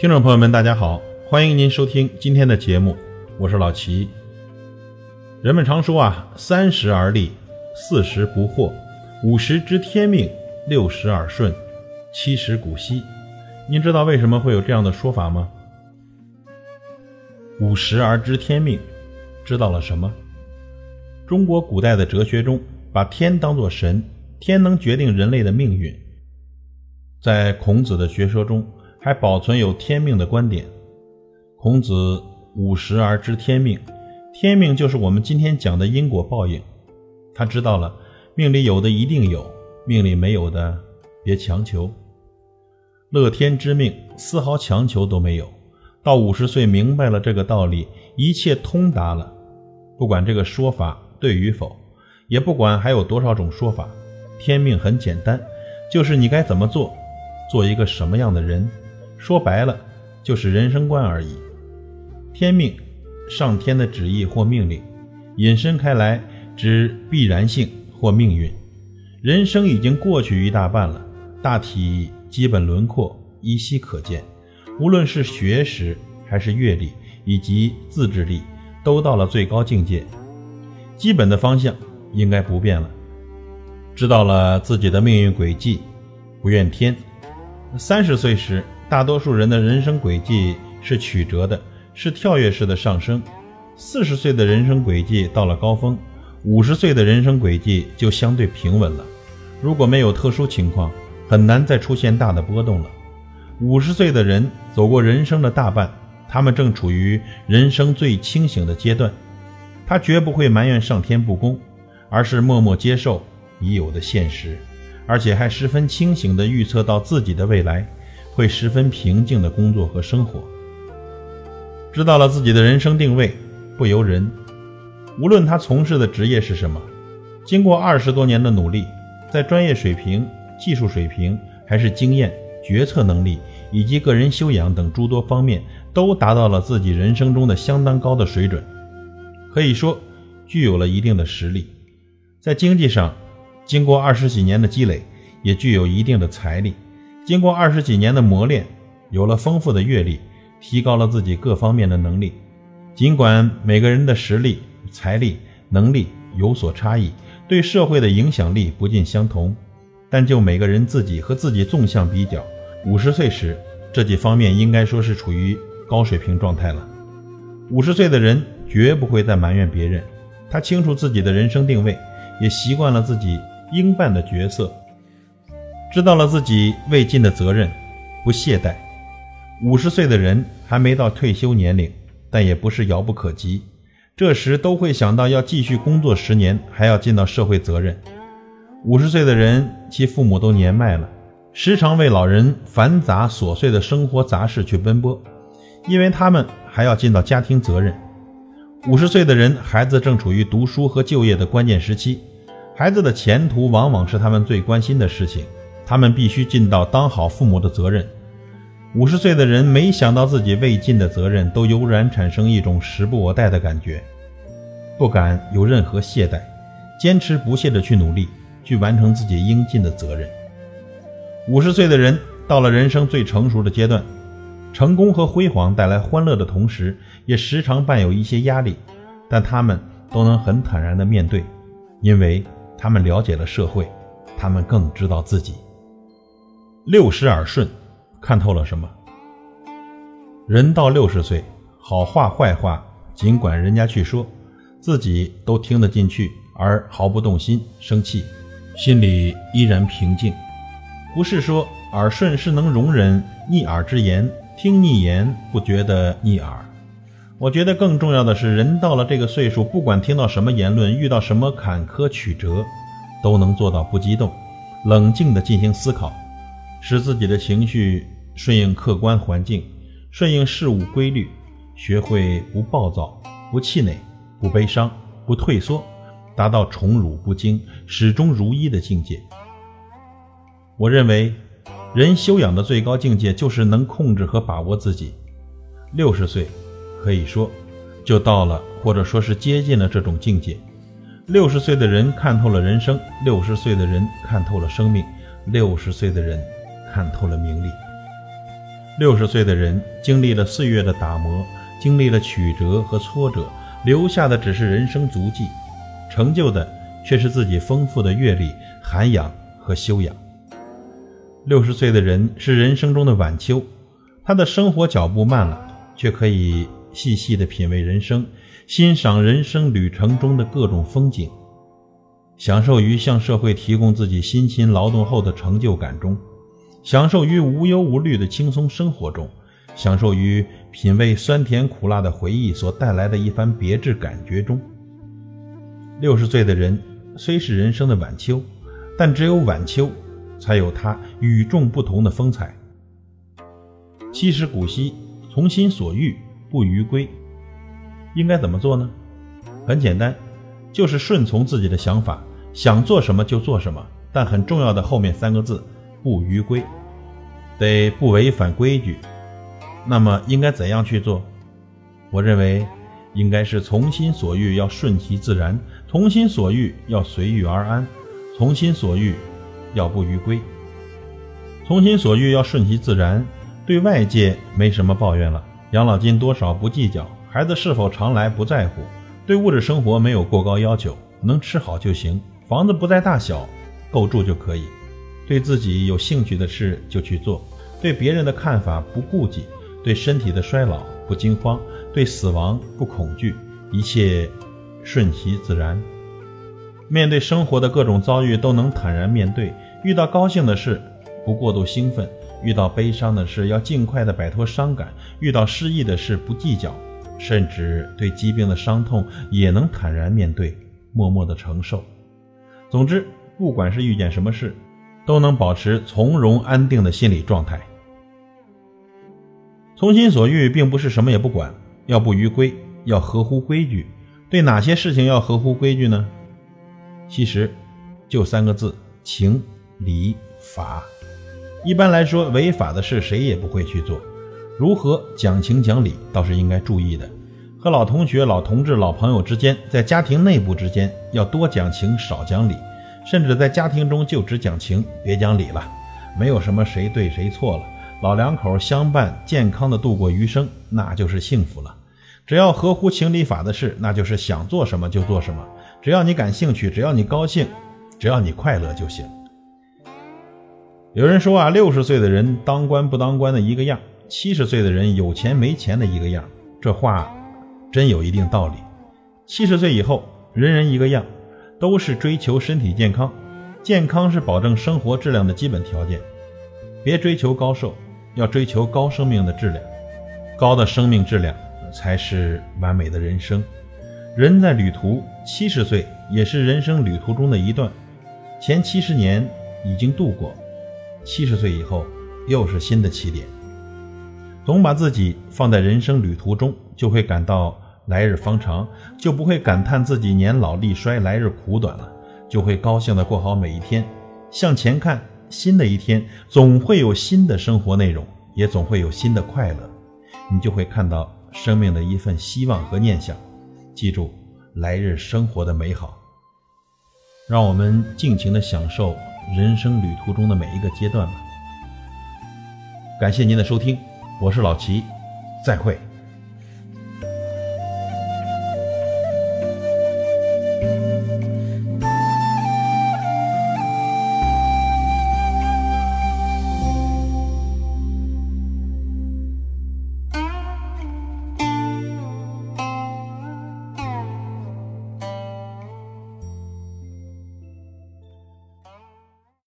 听众朋友们，大家好，欢迎您收听今天的节目，我是老齐。人们常说啊，三十而立，四十不惑，五十知天命，六十耳顺，七十古稀。您知道为什么会有这样的说法吗？五十而知天命，知道了什么？中国古代的哲学中，把天当作神，天能决定人类的命运。在孔子的学说中。还保存有天命的观点。孔子五十而知天命，天命就是我们今天讲的因果报应。他知道了，命里有的一定有，命里没有的别强求。乐天知命，丝毫强求都没有。到五十岁明白了这个道理，一切通达了。不管这个说法对与否，也不管还有多少种说法，天命很简单，就是你该怎么做，做一个什么样的人。说白了，就是人生观而已。天命，上天的旨意或命令，引申开来指必然性或命运。人生已经过去一大半了，大体基本轮廓依稀可见。无论是学识还是阅历以及自制力，都到了最高境界。基本的方向应该不变了。知道了自己的命运轨迹，不怨天。三十岁时。大多数人的人生轨迹是曲折的，是跳跃式的上升。四十岁的人生轨迹到了高峰，五十岁的人生轨迹就相对平稳了。如果没有特殊情况，很难再出现大的波动了。五十岁的人走过人生的大半，他们正处于人生最清醒的阶段。他绝不会埋怨上天不公，而是默默接受已有的现实，而且还十分清醒地预测到自己的未来。会十分平静的工作和生活，知道了自己的人生定位，不由人。无论他从事的职业是什么，经过二十多年的努力，在专业水平、技术水平，还是经验、决策能力以及个人修养等诸多方面，都达到了自己人生中的相当高的水准，可以说具有了一定的实力。在经济上，经过二十几年的积累，也具有一定的财力。经过二十几年的磨练，有了丰富的阅历，提高了自己各方面的能力。尽管每个人的实力、财力、能力有所差异，对社会的影响力不尽相同，但就每个人自己和自己纵向比较，五十岁时这几方面应该说是处于高水平状态了。五十岁的人绝不会再埋怨别人，他清楚自己的人生定位，也习惯了自己应扮的角色。知道了自己未尽的责任，不懈怠。五十岁的人还没到退休年龄，但也不是遥不可及。这时都会想到要继续工作十年，还要尽到社会责任。五十岁的人，其父母都年迈了，时常为老人繁杂琐碎的生活杂事去奔波，因为他们还要尽到家庭责任。五十岁的人，孩子正处于读书和就业的关键时期，孩子的前途往往是他们最关心的事情。他们必须尽到当好父母的责任。五十岁的人没想到自己未尽的责任，都油然产生一种时不我待的感觉，不敢有任何懈怠，坚持不懈地去努力，去完成自己应尽的责任。五十岁的人到了人生最成熟的阶段，成功和辉煌带来欢乐的同时，也时常伴有一些压力，但他们都能很坦然地面对，因为他们了解了社会，他们更知道自己。六十耳顺，看透了什么？人到六十岁，好话坏话，尽管人家去说，自己都听得进去，而毫不动心、生气，心里依然平静。不是说耳顺是能容忍逆耳之言，听逆言不觉得逆耳。我觉得更重要的是，人到了这个岁数，不管听到什么言论，遇到什么坎坷曲折，都能做到不激动，冷静地进行思考。使自己的情绪顺应客观环境，顺应事物规律，学会不暴躁、不气馁、不悲伤、不退缩，达到宠辱不惊、始终如一的境界。我认为，人修养的最高境界就是能控制和把握自己。六十岁，可以说就到了，或者说是接近了这种境界。六十岁的人看透了人生，六十岁的人看透了生命，六十岁的人。看透了名利，六十岁的人经历了岁月的打磨，经历了曲折和挫折，留下的只是人生足迹，成就的却是自己丰富的阅历、涵养和修养。六十岁的人是人生中的晚秋，他的生活脚步慢了，却可以细细的品味人生，欣赏人生旅程中的各种风景，享受于向社会提供自己辛勤劳动后的成就感中。享受于无忧无虑的轻松生活中，享受于品味酸甜苦辣的回忆所带来的一番别致感觉中。六十岁的人虽是人生的晚秋，但只有晚秋，才有它与众不同的风采。七十古稀，从心所欲不逾规，应该怎么做呢？很简单，就是顺从自己的想法，想做什么就做什么。但很重要的后面三个字。不逾规，得不违反规矩。那么应该怎样去做？我认为，应该是从心所欲要顺其自然，从心所欲要随遇而安，从心所欲要不逾规。从心所欲要顺其自然，对外界没什么抱怨了，养老金多少不计较，孩子是否常来不在乎，对物质生活没有过高要求，能吃好就行，房子不在大小，够住就可以。对自己有兴趣的事就去做，对别人的看法不顾忌，对身体的衰老不惊慌，对死亡不恐惧，一切顺其自然。面对生活的各种遭遇都能坦然面对，遇到高兴的事不过度兴奋，遇到悲伤的事要尽快的摆脱伤感，遇到失意的事不计较，甚至对疾病的伤痛也能坦然面对，默默的承受。总之，不管是遇见什么事。都能保持从容安定的心理状态。从心所欲，并不是什么也不管，要不逾规，要合乎规矩。对哪些事情要合乎规矩呢？其实就三个字：情、理、法。一般来说，违法的事谁也不会去做。如何讲情讲理，倒是应该注意的。和老同学、老同志、老朋友之间，在家庭内部之间，要多讲情，少讲理。甚至在家庭中就只讲情，别讲理了，没有什么谁对谁错了。老两口相伴，健康的度过余生，那就是幸福了。只要合乎情理法的事，那就是想做什么就做什么。只要你感兴趣，只要你高兴，只要你快乐就行。有人说啊，六十岁的人当官不当官的一个样，七十岁的人有钱没钱的一个样。这话真有一定道理。七十岁以后，人人一个样。都是追求身体健康，健康是保证生活质量的基本条件。别追求高寿，要追求高生命的质量。高的生命质量才是完美的人生。人在旅途，七十岁也是人生旅途中的一段。前七十年已经度过，七十岁以后又是新的起点。总把自己放在人生旅途中，就会感到。来日方长，就不会感叹自己年老力衰，来日苦短了，就会高兴的过好每一天，向前看，新的一天总会有新的生活内容，也总会有新的快乐，你就会看到生命的一份希望和念想。记住来日生活的美好，让我们尽情的享受人生旅途中的每一个阶段吧。感谢您的收听，我是老齐，再会。